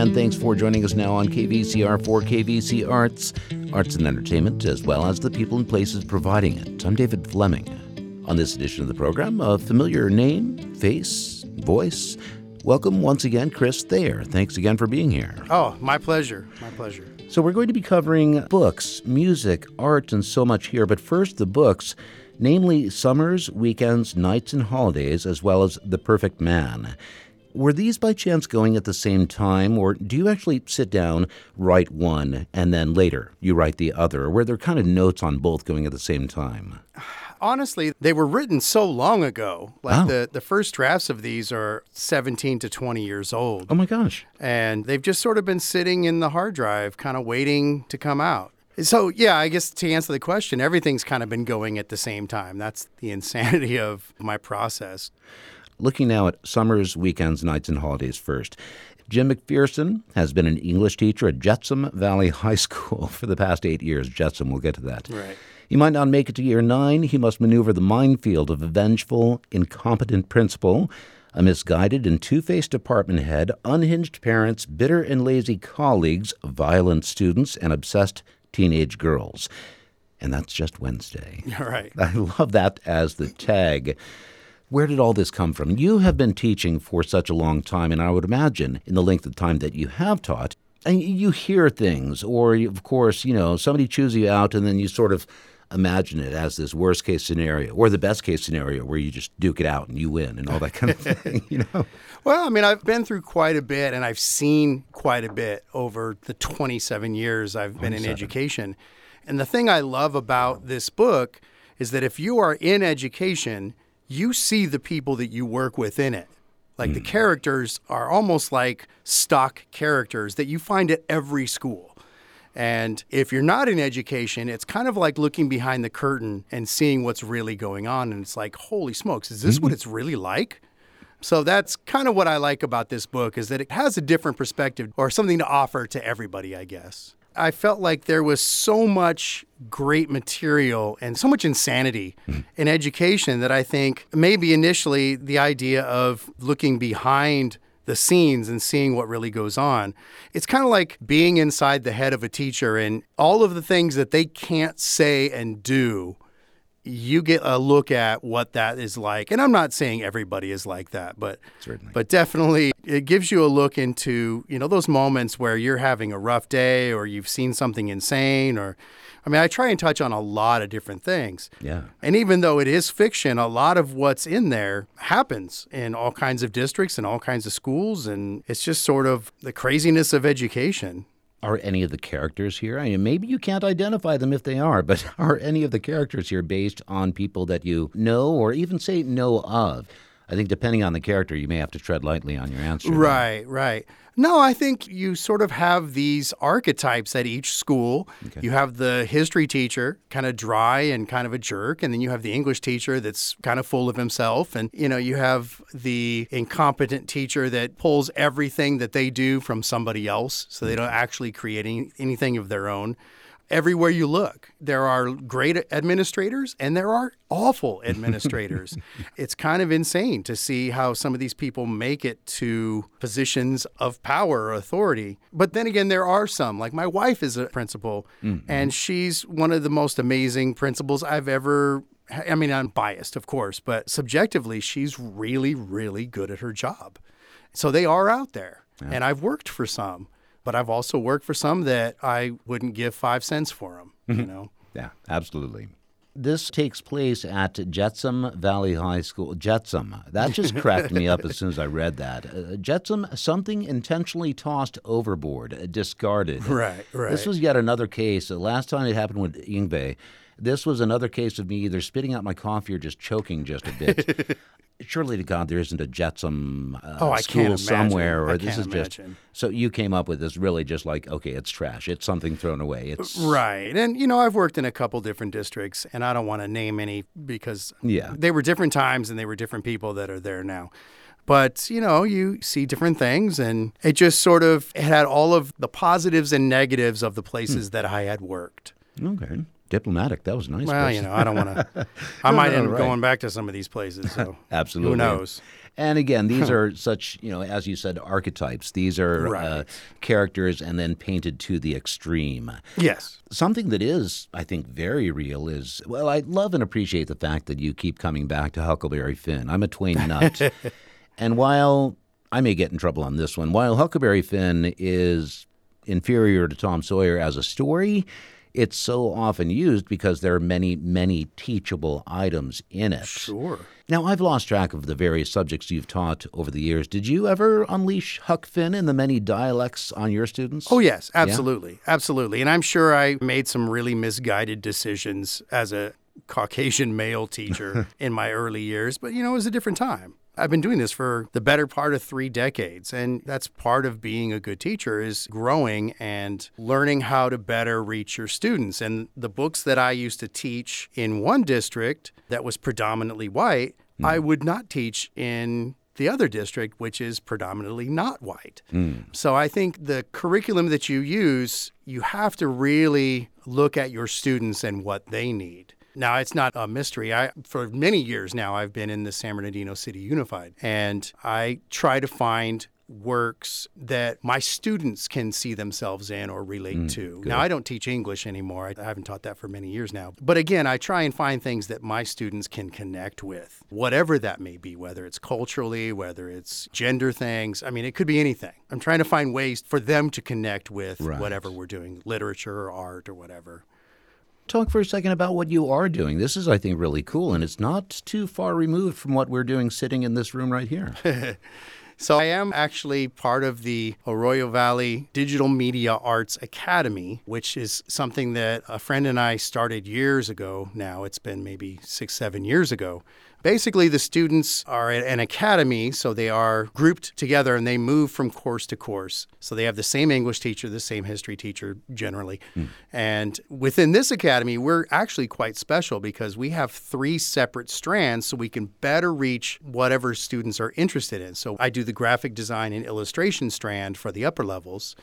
And thanks for joining us now on KVCR for KVC Arts, arts and entertainment, as well as the people and places providing it. I'm David Fleming. On this edition of the program, a familiar name, face, voice. Welcome once again, Chris Thayer. Thanks again for being here. Oh, my pleasure. My pleasure. So, we're going to be covering books, music, art, and so much here. But first, the books, namely Summers, Weekends, Nights, and Holidays, as well as The Perfect Man. Were these by chance going at the same time, or do you actually sit down, write one, and then later you write the other? Or were there kind of notes on both going at the same time? Honestly, they were written so long ago. Like Oh. the, the first drafts of these are 17 to 20 years old. Oh my gosh. And they've just sort of been sitting in the hard drive, kind of waiting to come out. So, yeah, I guess to answer the question, everything's kind of been going at the same time. That's the insanity of my process. Looking now at summers, weekends, nights, and holidays first. Jim McPherson has been an English teacher at Jetsam Valley High School for the past eight years. Jetsam, we'll get to that. Right. He might not make it to year nine. He must maneuver the minefield of a vengeful, incompetent principal, a misguided and two faced department head, unhinged parents, bitter and lazy colleagues, violent students, and obsessed teenage girls. And that's just Wednesday. All right. I love that as the tag. Where did all this come from? You have been teaching for such a long time, and I would imagine in the length of time that you have taught, and you hear things, or of course, you know, somebody chews you out, and then you sort of imagine it as this worst case scenario, or the best case scenario where you just duke it out and you win, and all that kind of thing. You know, Well, I mean, I've been through quite a bit and I've seen quite a bit over the 27 years I've been in education. And the thing I love about this book is that if you are in education, you see the people that you work with in it. Like the hmm. characters are almost like stock characters that you find at every school. And if you're not in education, it's kind of like looking behind the curtain and seeing what's really going on. And it's like, holy smokes, is this what mm-hmm. it's really like? So that's kind of what I like about this book is that it has a different perspective or something to offer to everybody, I guess. I felt like there was so much great material and so much insanity mm-hmm. in education that I think maybe initially the idea of looking behind the scenes and seeing what really goes on. It's kind of like being inside the head of a teacher and all of the things that they can't say and do you get a look at what that is like. And I'm not saying everybody is like that, but Certainly. but definitely it gives you a look into, you know, those moments where you're having a rough day or you've seen something insane or I mean, I try and touch on a lot of different things. yeah. And even though it is fiction, a lot of what's in there happens in all kinds of districts and all kinds of schools and it's just sort of the craziness of education. Are any of the characters here? I mean, maybe you can't identify them if they are, but are any of the characters here based on people that you know or even say know of? I think depending on the character, you may have to tread lightly on your answer. Right, right. No, I think you sort of have these archetypes at each school. You have the history teacher, kind of dry and kind of a jerk, and then you have the English teacher that's kind of full of himself, and you know, you have the incompetent teacher that pulls everything that they do from somebody else, so they mm. don't actually create any, anything of their own. Everywhere you look, there are great administrators and there are awful administrators. it's kind of insane to see how some of these people make it to positions of power or authority. But then again, there are some, like my wife is a principal, mm-hmm. and she's one of the most amazing principals I've ever. I mean, I'm biased, of course, but subjectively, she's really, really good at her job. So they are out there, and I've worked for some, but I've also worked for some that I wouldn't give five cents for them. You know, Yeah, absolutely. This takes place at Jetsam Valley High School. Jetsam. That just cracked me up as soon as I read that. Uh, Jetsam, something intentionally tossed overboard, uh, discarded. Right, right. This was yet another case. The last time it happened with Ingve, this was another case of me either spitting out my coffee or just choking just a bit. Surely to God, there isn't a Jetsam uh, Oh, school somewhere, or this is just. So you came up with this really just like, okay, it's trash. It's something thrown away. It's Right. And, you know, I've worked in a couple different districts, and I don't want to name any because Yeah. they were different times and they were different people that are there now. But, you know, you see different things, and it just sort of it had all of the positives and negatives of the places that I had worked. okay. Diplomatic. That was nice. Well, Chris. you know, I don't want to. I might no, end up right. going back to some of these places. So Absolutely. who knows? And again, these are such, you know, as you said, archetypes. These are uh, characters and then painted to the extreme. Yes. Something that is, I think, very real is well, I love and appreciate the fact that you keep coming back to Huckleberry Finn. I'm a Twain nut. and while I may get in trouble on this one, while Huckleberry Finn is inferior to Tom Sawyer as a story, it's so often used because there are many, many teachable items in it. Sure. Now, I've lost track of the various subjects you've taught over the years. Did you ever unleash Huck Finn in the many dialects on your students? Oh, yes, absolutely. Absolutely. And I'm sure I made some really misguided decisions as a Caucasian male teacher in my early years, but you know, it was a different time. I've been doing this for the better part of three decades, and that's part of being a good teacher is growing and learning how to better reach your students. And the books that I used to teach in one district that was predominantly white, hmm. I would not teach in the other district, which is predominantly not white. Hmm. So I think the curriculum that you use, you have to really look at your students and what they need. Now, it's not a mystery. I, for many years now, I've been in the San Bernardino City Unified, and I try to find works that my students can see themselves in or relate mm, to. Now, I don't teach English anymore. I, I haven't taught that for many years now. But again, I try and find things that my students can connect with, whatever that may be, whether it's culturally, whether it's gender things. I mean, it could be anything. I'm trying to find ways for them to connect with Right. whatever we're doing, literature or art or whatever. Talk for a second about what you are doing. This is, I think, really cool, and it's not too far removed from what we're doing sitting in this room right here. So I am actually part of the Arroyo Valley Digital Media Arts Academy, which is something that a friend and I started years ago. Now it's been maybe six, seven years ago. Basically, the students are at an academy, so they are grouped together and they move from course to course. So they have the same English teacher, the same history teacher generally. Hmm. And within this academy, we're actually quite special because we have three separate strands so we can better reach whatever students are interested in. So I do the graphic design and illustration strand for the upper levels.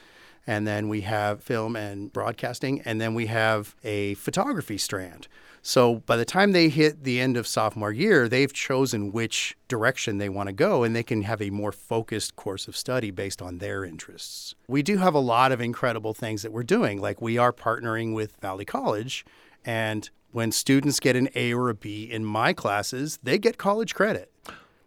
And then we have film and broadcasting, and then we have a photography strand. So by the time they hit the end of sophomore year, they've chosen which direction they want to go, and they can have a more focused course of study based on their interests. We do have a lot of incredible things that we're doing, like we are partnering with Valley College, and when students get an A or a B in my classes, they get college credit.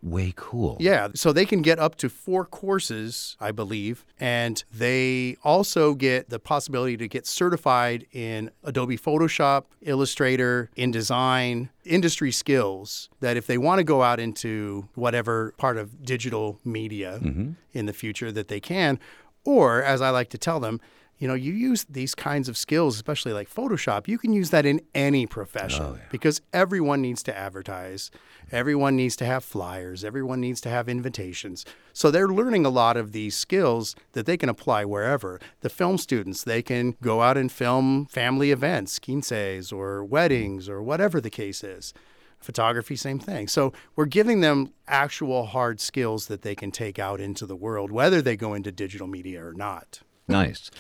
Way cool. Yeah, so they can get up to four courses, I believe, and they also get the possibility to get certified in Adobe Photoshop, Illustrator, InDesign, industry skills that if they want to go out into whatever part of digital media mm-hmm. in the future that they can, or as I like to tell them, you know, you use these kinds of skills, especially like Photoshop, you can use that in any profession oh, because everyone needs to advertise. Everyone needs to have flyers. Everyone needs to have invitations. So they're learning a lot of these skills that they can apply wherever. The film students, they can go out and film family events, quinces or weddings or whatever the case is. Photography, same thing. So we're giving them actual hard skills that they can take out into the world, whether they go into digital media or not. Nice.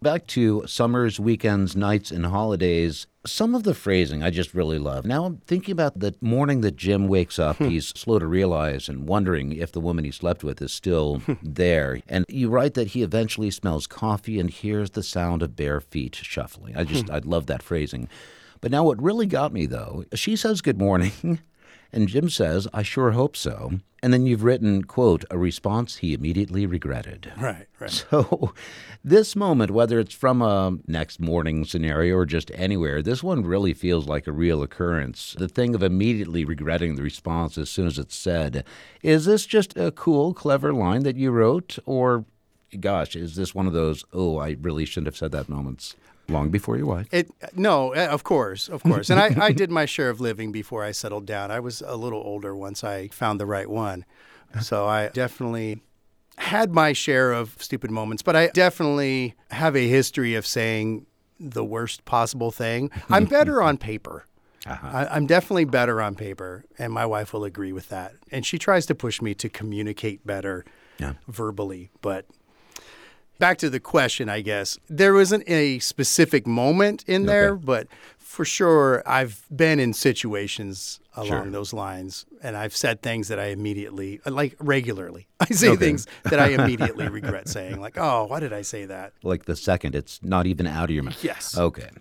Back to summers, weekends, nights, and holidays. Some of the phrasing I just really love. Now I'm thinking about the morning that Jim wakes up, hmm. he's slow to realize and wondering if the woman he slept with is still hmm. there. And you write that he eventually smells coffee and hears the sound of bare feet shuffling. I just, hmm. I love that phrasing. But now what really got me, though, she says good morning. And Jim says, I sure hope so. And then you've written, quote, a response he immediately regretted. Right, right. So, this moment, whether it's from a next morning scenario or just anywhere, this one really feels like a real occurrence. The thing of immediately regretting the response as soon as it's said. Is this just a cool, clever line that you wrote? Or, gosh, is this one of those, oh, I really shouldn't have said that moments? Long before your wife. It no, uh, of course, of course. And I, I did my share of living before I settled down. I was a little older once I found the right one. So I definitely had my share of stupid moments, but I definitely have a history of saying the worst possible thing. I'm better on paper. I, I'm definitely better on paper, and my wife will agree with that. And she tries to push me to communicate better Yeah. verbally, but back to the question, I guess. There wasn't a specific moment in there, but for sure, I've been in situations along Sure. those lines, and I've said things that I immediately, like regularly, I say Okay. things that I immediately regret saying, like, "Oh, why did I say that?" Like the second, it's not even out of your mouth. Yes. Okay.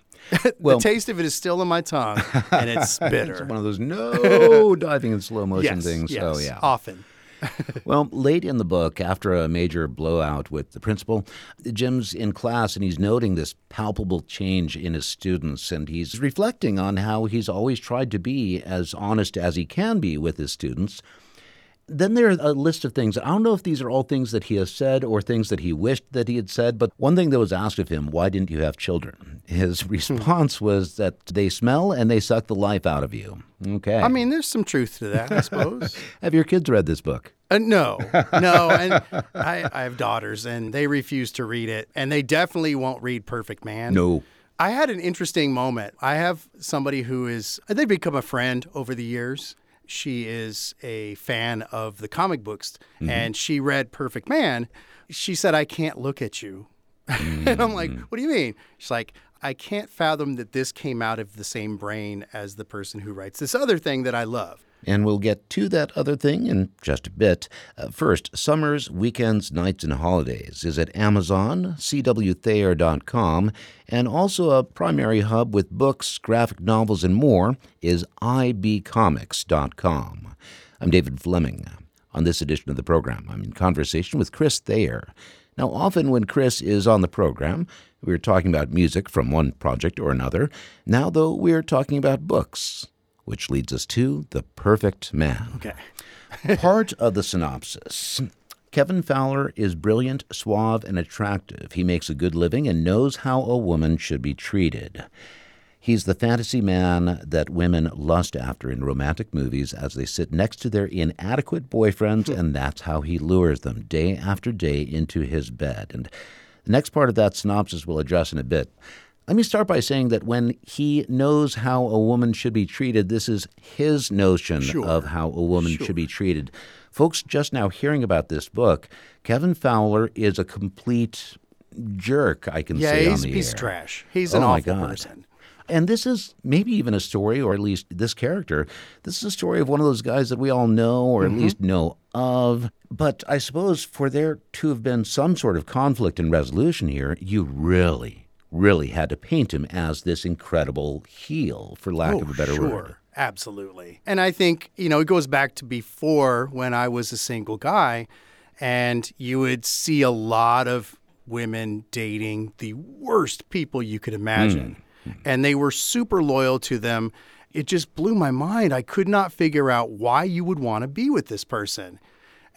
Well, the taste of it is still in my tongue, and it's bitter. it's one of those no diving in slow motion yes, things. Oh, yes, Oh, yeah. often. Well, late in the book, after a major blowout with the principal, Jim's in class and he's noting this palpable change in his students. And he's reflecting on how he's always tried to be as honest as he can be with his students. Then there are a list of things. I don't know if these are all things that he has said or things that he wished that he had said, but one thing that was asked of him, why didn't you have children? His response was that they smell and they suck the life out of you. Okay. I mean, there's some truth to that, I suppose. have your kids read this book? Uh, no, no, and I, I have daughters, and they refuse to read it, and they definitely won't read Perfect Man. No. I had an interesting moment. I have somebody who is, they've become a friend over the years. She is a fan of the comic books mm-hmm. and she read Perfect Man. She said, I can't look at you. and I'm like, what do you mean? She's like, I can't fathom that this came out of the same brain as the person who writes this other thing that I love. And we'll get to that other thing in just a bit. Uh, first, summers, weekends, nights, and holidays is at Amazon, cwthayer.com, and also a primary hub with books, graphic novels, and more is ibcomics.com. I'm David Fleming. On this edition of the program, I'm in conversation with Chris Thayer. Now, often when Chris is on the program, we're talking about music from one project or another. Now, though, we're talking about books which leads us to The Perfect Man. Okay. Part of the synopsis Kevin Fowler is brilliant, suave, and attractive. He makes a good living and knows how a woman should be treated. He's the fantasy man that women lust after in romantic movies as they sit next to their inadequate boyfriends, and that's how he lures them day after day into his bed. And the next part of that synopsis we'll address in a bit. Let me start by saying that when he knows how a woman should be treated, this is his notion Sure. of how a woman Sure. should be treated. Folks, just now hearing about this book, Kevin Fowler is a complete jerk, I can Yeah, say on he's a the piece air. trash. He's an Oh, my awful God. person. And this is maybe even a story, or at least this character. This is a story of one of those guys that we all know, or Mm-hmm. at least know of. But I suppose for there to have been some sort of conflict and resolution here, you really, really had to paint him as this incredible heel, for lack oh, of a better Oh, sure. word. Absolutely. And I think, you know, it goes back to before when I was a single guy and you would see a lot of women dating the worst people you could imagine. Hmm. Hmm. And they were super loyal to them. It just blew my mind. I could not figure out why you would want to be with this person.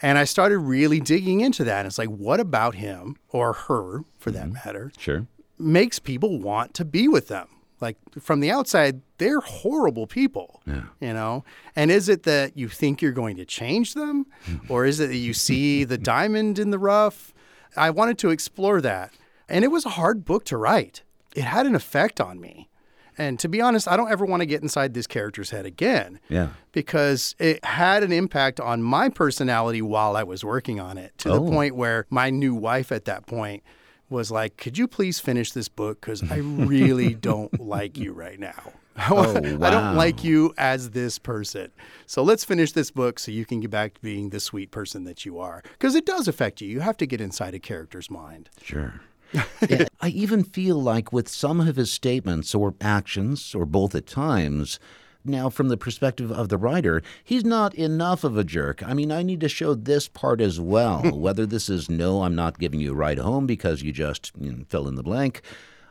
And I started really digging into that. And it's like, what about him or her, for that hmm. matter, Sure. Makes people want to be with them. Like from the outside, they're horrible people. You know? And is it that you think you're going to change them? or is it that you see the diamond in the rough? I wanted to explore that. And it was a hard book to write. It had an effect on me. And to be honest, I don't ever want to get inside this character's head again Yeah. because it had an impact on my personality while I was working on it to Oh. the point where my new wife at that point was like, Could you please finish this book? Because I really don't like you right now. Oh, wow. I don't like you as this person. So let's finish this book so you can get back to being the sweet person that you are. Because it does affect you. You have to get inside a character's mind. Sure. Yeah, I even feel like with some of his statements or actions, or both at times, now from the perspective of the writer, he's not enough of a jerk. I mean, I need to show this part as well. Whether this is no, I'm not giving you a ride home because you just you know, fill in the blank,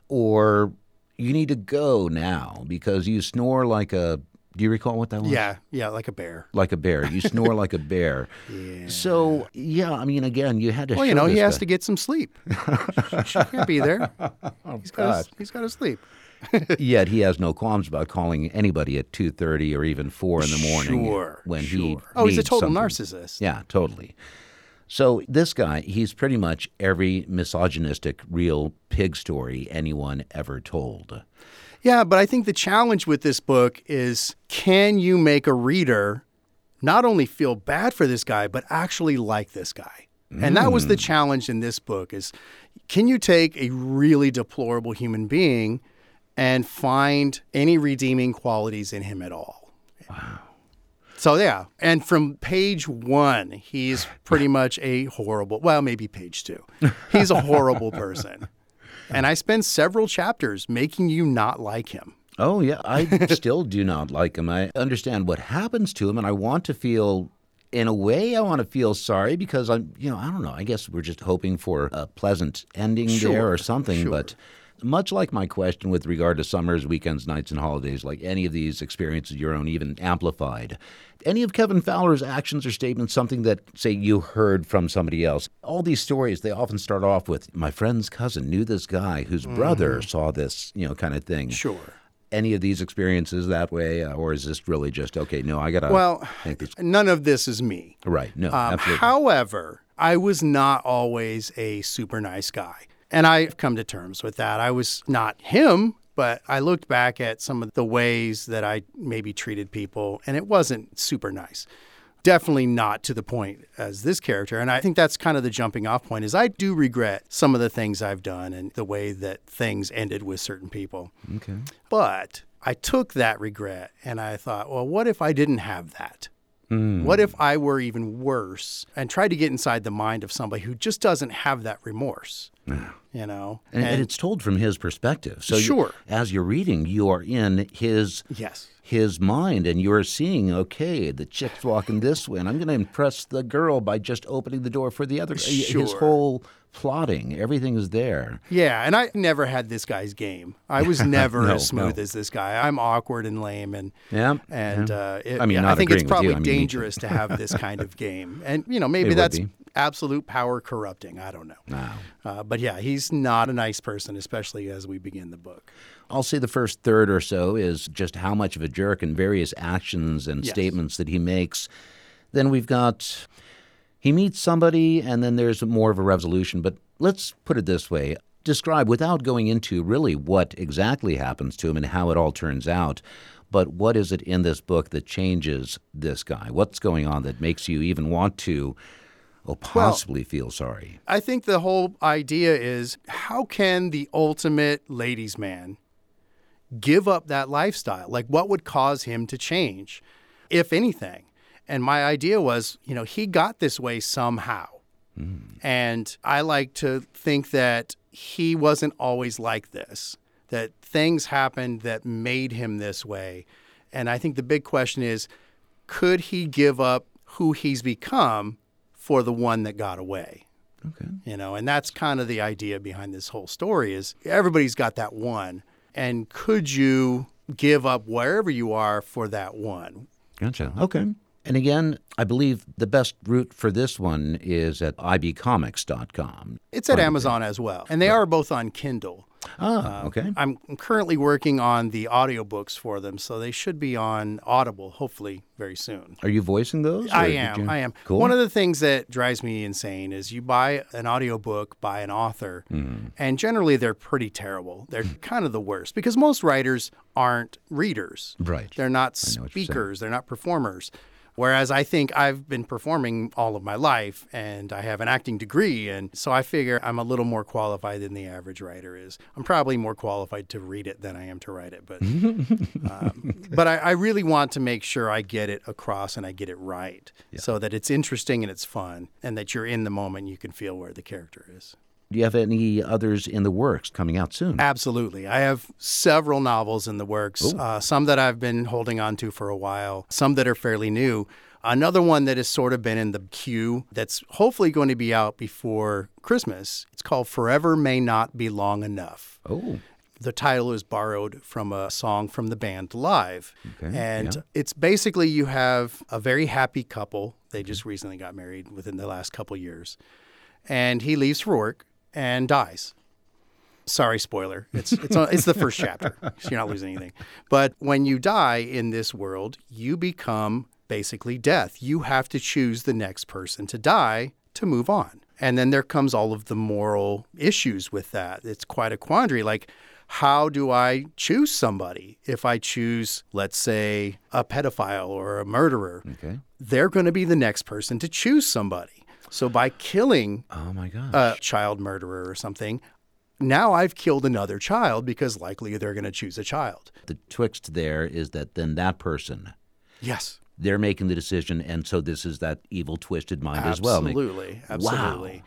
or you need to go now because you snore like a. Do you recall what that was? Yeah, yeah, like a bear. Like a bear. You snore like a bear. Yeah. So, yeah, I mean, again, you had to Well, show you know, he has to get some sleep. she can't be there. Oh, he's got to, he's got to sleep. Yet he has no qualms about calling anybody at two thirty or even four in the morning Sure, when he sure. Oh, he's a total something. narcissist. Yeah, totally. So this guy, he's pretty much every misogynistic real pig story anyone ever told. Yeah, but I think the challenge with this book is can you make a reader not only feel bad for this guy, but actually like this guy? And that was the mm. challenge in this book is can you take a really deplorable human being and find any redeeming qualities in him at all? Wow. So yeah, and from page one, he's pretty much a horrible. Well, maybe page two, he's a horrible person, and I spend several chapters making you not like him. Oh yeah, I still do not like him. I understand what happens to him, and I want to feel. In a way, I want to feel sorry because I'm, you know, I don't know. I guess we're just hoping for a pleasant ending Sure, there or something. sure. But much like my question with regard to summers, weekends, nights, and holidays, like any of these experiences, your own, even amplified, any of Kevin Fowler's actions or statements something that, say, you heard from somebody else? All these stories, they often start off with, my friend's cousin knew this guy whose brother saw this, you know, kind of thing. Sure. Any of these experiences that way, uh, or is this really just, okay, no, I got to Well, think this. none of this is me. Right. No, Um, however, I was not always a super nice guy. And I've come to terms with that. I was not him, but I looked back at some of the ways that I maybe treated people, and it wasn't super nice. Definitely not to the point as this character. And I think that's kind of the jumping off point is I do regret some of the things I've done and the way that things ended with certain people. okay. But I took that regret and I thought, well, what if I didn't have that? Hmm. What if I were even worse and tried to get inside the mind of somebody who just doesn't have that remorse? You know? And, and it's told from his perspective. So you- Sure. as you're reading, you are in his yes. his mind, and you're seeing, okay, the chick's walking this way, and I'm going to impress the girl by just opening the door for the other. sure. His whole plotting, everything is there. Yeah, and I never had this guy's game. I was never No, as smooth no. as this guy. I'm awkward and lame, and Yeah, and yeah. uh, it, I mean, I think it's you. probably I mean, dangerous to have this kind of game, and you know maybe It that's. Absolute power corrupting. I don't know, Wow. uh, but yeah, he's not a nice person, especially as we begin the book. I'll say the first third or so is just how much of a jerk and various actions and Yes. statements that he makes. Then we've got he meets somebody, and then there's more of a resolution. But let's put it this way describe without going into really what exactly happens to him and how it all turns out. But what is it in this book that changes this guy? What's going on that makes you even want to, oh, possibly feel sorry? I think the whole idea is how can the ultimate ladies' man give up that lifestyle? Like, what would cause him to change, if anything? And my idea was, you know, he got this way somehow. Hmm. And I like to think that he wasn't always like this, that things happened that made him this way. And I think the big question is could he give up who he's become for the one that got away? Okay. you know and that's kind of the idea behind this whole story is everybody's got that one and could you give up wherever you are for that one Gotcha. Okay. And again, I believe the best route for this one is at ibcomics.com. it's at amazon as well and they are both on kindle Ah, okay. i'm currently working on the audiobooks for them so they should be on audible hopefully very soon Are you voicing those? I am. you- I am. Cool. One of the things that drives me insane is you buy an audiobook by an author, Mm-hmm. and generally they're pretty terrible. They're kind of the worst because most writers aren't readers. Right. They're not know what you're saying. speakers, they're not performers. Whereas I think I've been performing all of my life and I have an acting degree. And so I figure I'm a little more qualified than the average writer is. I'm probably more qualified to read it than I am to write it. But, um, but I, I really want to make sure I get it across and I get it right so that it's interesting and it's fun and that you're in the moment. and You can feel where the character is. Do you have any others in the works coming out soon? Absolutely. I have several novels in the works, uh, some that I've been holding on to for a while, some that are fairly new. Another one that has sort of been in the queue that's hopefully going to be out before Christmas. It's called Forever May Not Be Long Enough. Oh, The title is borrowed from a song from the band Live. Okay, and yeah. it's basically you have a very happy couple. They just recently got married within the last couple years. And he leaves for work and dies. Sorry, spoiler. It's it's uh, it's the first chapter. So you're not losing anything. But when you die in this world, you become basically death. You have to choose the next person to die to move on. And then there comes all of the moral issues with that. It's quite a quandary. Like, how do I choose somebody? If I choose, let's say, a pedophile or a murderer, okay. they're going to be the next person to choose somebody. So by killing Oh my gosh. a child murderer or something, now I've killed another child because likely they're going to choose a child. the twixt there is that then that person Yes. they're making the decision, and so this is that evil twisted mind as well. Absolutely. Absolutely.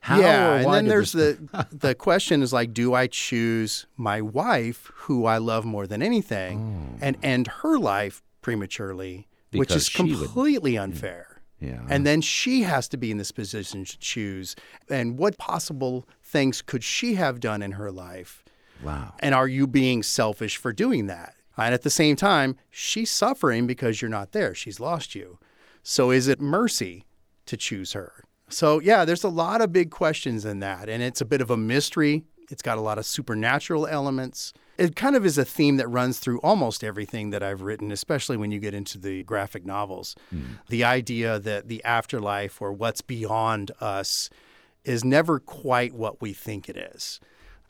How yeah, and then there's this- the the question is like, do I choose my wife, who I love more than anything, oh. and end her life prematurely, which Oh. Is she would- completely unfair. Yeah. And then she has to be in this position to choose. And what possible things could she have done in her life? wow. And are you being selfish for doing that? And at the same time, she's suffering because you're not there. She's lost you. So is it mercy to choose her? So, yeah, there's a lot of big questions in that. And it's a bit of a mystery. It's got a lot of supernatural elements. It kind of is a theme that runs through almost everything that I've written, especially when you get into the graphic novels. Mm. The idea that the afterlife or what's beyond us is never quite what we think it is.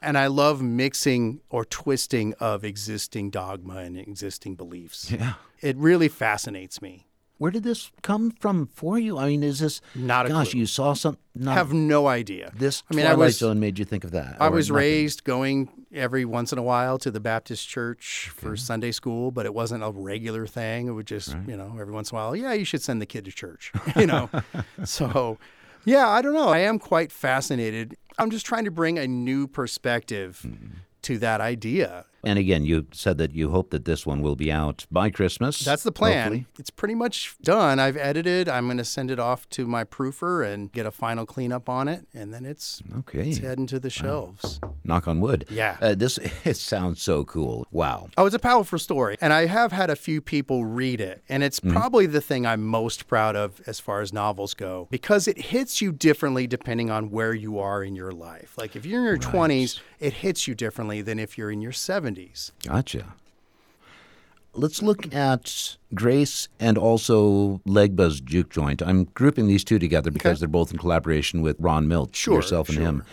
And I love mixing or twisting of existing dogma and existing beliefs. Yeah. It really fascinates me. Where did this come from for you? I mean, is this Not a gosh? clue. You saw some? Not, Have no idea. this I mean, Twilight I was Zone made you think of that? I was nothing? raised going every once in a while to the Baptist church for Sunday school, but it wasn't a regular thing. It would just, you know, every once in a while, yeah, you should send the kid to church, you know. so, yeah, I don't know. I am quite fascinated. I'm just trying to bring a new perspective Mm-hmm. to that idea. And again, you said that you hope that this one will be out by Christmas. That's the plan. hopefully. It's pretty much done. I've edited. I'm going to send it off to my proofer and get a final cleanup on it, and then it's Okay. it's heading to the shelves. Knock on wood. Yeah. Uh, this it sounds so cool. Wow. Oh, it's a powerful story. And I have had a few people read it. And it's probably the thing I'm most proud of as far as novels go because it hits you differently depending on where you are in your life. Like if you're in your 20s, it hits you differently than if you're in your 70s. Gotcha. Let's look at Grace and also Legba's Juke Joint. I'm grouping these two together because they're both in collaboration with Ron Milch, Sure, yourself and sure. him.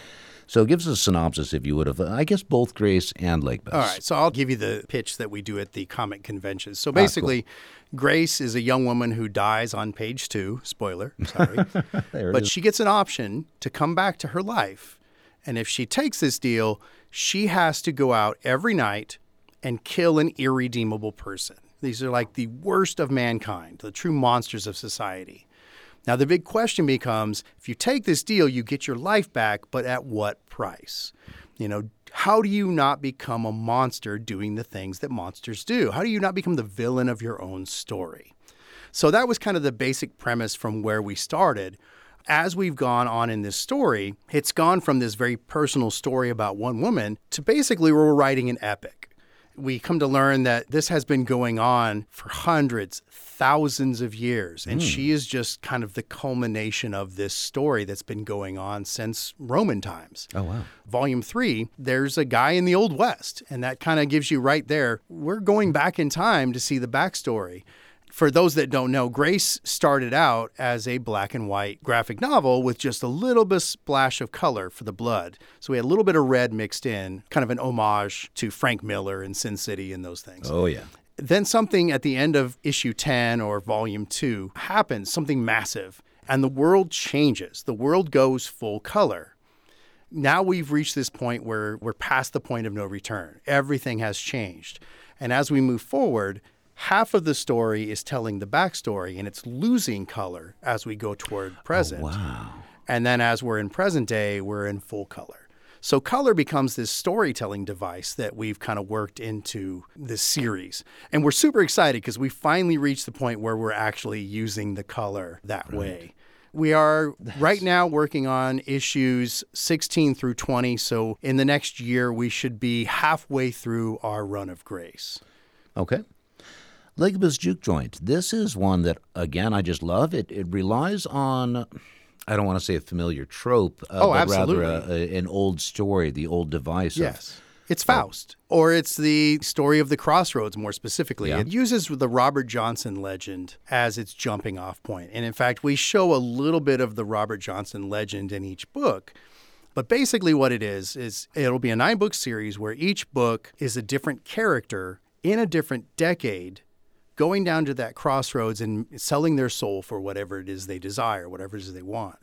So give us a synopsis, if you would, of, I guess, both Grace and Legba's. All right, so I'll give you the pitch that we do at the comic conventions. So ah, basically, Grace is a young woman who dies on page two. Spoiler, sorry. But she gets an option to come back to her life. And if she takes this deal, she has to go out every night and kill an irredeemable person. These are like the worst of mankind, the true monsters of society. Now, the big question becomes if you take this deal, you get your life back, but at what price? You know, how do you not become a monster doing the things that monsters do? How do you not become the villain of your own story? So that was kind of the basic premise from where we started. As we've gone on in this story, it's gone from this very personal story about one woman to basically we're writing an epic. We come to learn that this has been going on for hundreds, thousands of years, and hmm. she is just kind of the culmination of this story that's been going on since Roman times. Oh, wow. Volume three, there's a guy in the Old West, and that kind of gives you right there. We're going back in time to see the backstory. For those that don't know, Grace started out as a black and white graphic novel with just a little bit splash of color for the blood. So we had a little bit of red mixed in, kind of an homage to Frank Miller and Sin City and those things. Oh, yeah. Then something at the end of issue 10 or volume 2 happens, something massive, and the world changes. The world goes full color. Now we've reached this point where we're past the point of no return. Everything has changed. And as we move forward, half of the story is telling the backstory and it's losing color as we go toward oh, present. Wow. And then as we're in present day, we're in full color. So color becomes this storytelling device that we've kind of worked into this series. And we're super excited because we finally reached the point where we're actually using the color that way. We are right now working on issues 16 through 20. So in the next year, we should be halfway through our run of grace. Okay. Legba's Juke Joint. This is one that, again, I just love. It, it relies on, I don't want to say a familiar trope, uh, Oh, but rather a, a, an old story, the old device. of- Yes. It's Faust, or it's the story of the crossroads more specifically. Yeah. It uses the Robert Johnson legend as its jumping off point. And in fact, we show a little bit of the Robert Johnson legend in each book. But basically, what it is, is it'll be a nine book series where each book is a different character in a different decade going down to that crossroads and selling their soul for whatever it is they desire, whatever it is they want.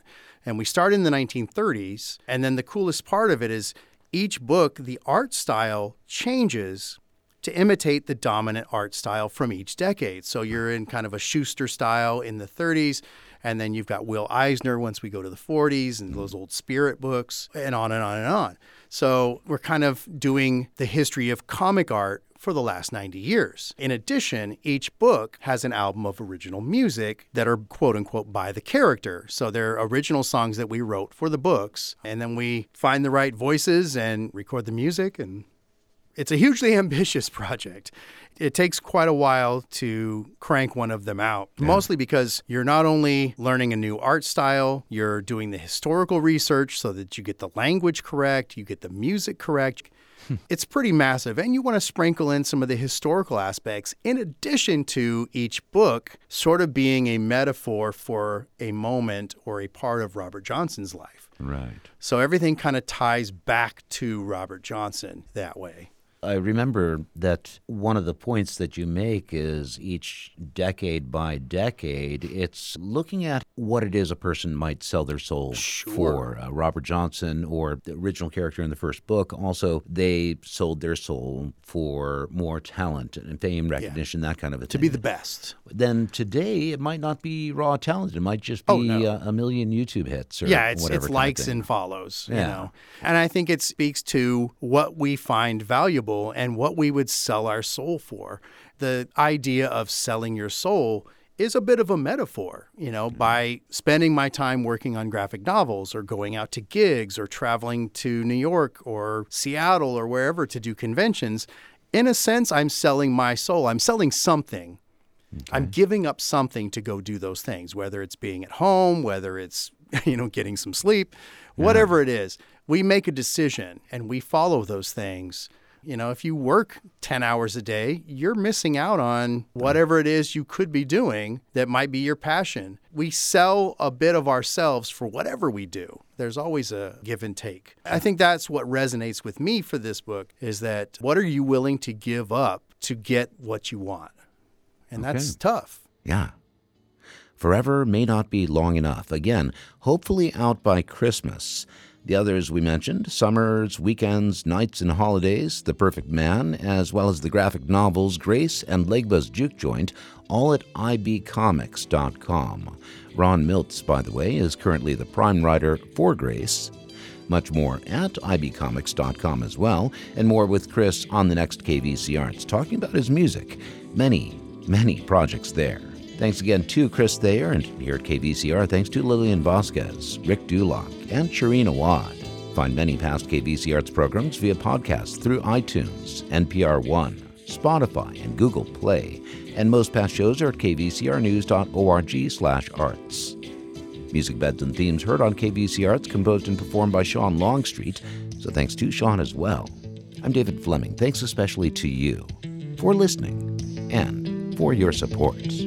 And we start in the 1930s. And then the coolest part of it is each book, the art style changes to imitate the dominant art style from each decade. So you're in kind of a Shuster style in the 30s, and then you've got Will Eisner once we go to the 40s and those old spirit books, and on and on and on. So we're kind of doing the history of comic art for the last 90 years. In addition, each book has an album of original music that are quote unquote by the character. So they're original songs that we wrote for the books, and then we find the right voices and record the music and it's a hugely ambitious project. It takes quite a while to crank one of them out, yeah. mostly because you're not only learning a new art style, you're doing the historical research so that you get the language correct, you get the music correct. It's pretty massive, and you want to sprinkle in some of the historical aspects in addition to each book sort of being a metaphor for a moment or a part of Robert Johnson's life. Right. So everything kind of ties back to Robert Johnson that way. I remember that one of the points that you make is each decade by decade, it's looking at what it is a person might sell their soul sure. for. Uh, Robert Johnson, or the original character in the first book, also they sold their soul for more talent and fame, recognition, yeah. that kind of a thing. To be the best. Then today, it might not be raw talent. It might just be oh, no. a, a, million YouTube hits or yeah, it's, it's likes and follows. Yeah. You know? And I think it speaks to what we find valuable and what we would sell our soul for. The idea of selling your soul is a bit of a metaphor, you know, mm-hmm. by spending my time working on graphic novels or going out to gigs or traveling to New York or Seattle or wherever to do conventions. In a sense, I'm selling my soul. I'm selling something. Okay. I'm giving up something to go do those things, whether it's being at home, whether it's, you know, getting some sleep, whatever yeah. it is. We make a decision and we follow those things you know, if you work 10 hours a day, you're missing out on whatever it is you could be doing that might be your passion. We sell a bit of ourselves for whatever we do. There's always a give and take. I think that's what resonates with me for this book is that what are you willing to give up to get what you want? And okay. that's tough. Yeah. Forever may not be long enough. Again, hopefully out by Christmas. The others we mentioned Summers, Weekends, Nights, and Holidays, The Perfect Man, as well as the graphic novels Grace and Legba's Juke Joint, all at ibcomics.com. Ron Miltz, by the way, is currently the prime writer for Grace. Much more at ibcomics.com as well, and more with Chris on the next KVC Arts, talking about his music. Many, many projects there. Thanks again to Chris Thayer and here at KVCR, thanks to Lillian Vasquez, Rick Dulock, and Shireen Awad. Find many past KVC Arts programs via podcast through iTunes, NPR One, Spotify, and Google Play. And most past shows are at kvcrnews.org slash arts. Music beds and themes heard on KVC Arts, composed and performed by Sean Longstreet, so thanks to Sean as well. I'm David Fleming. Thanks especially to you for listening and for your support.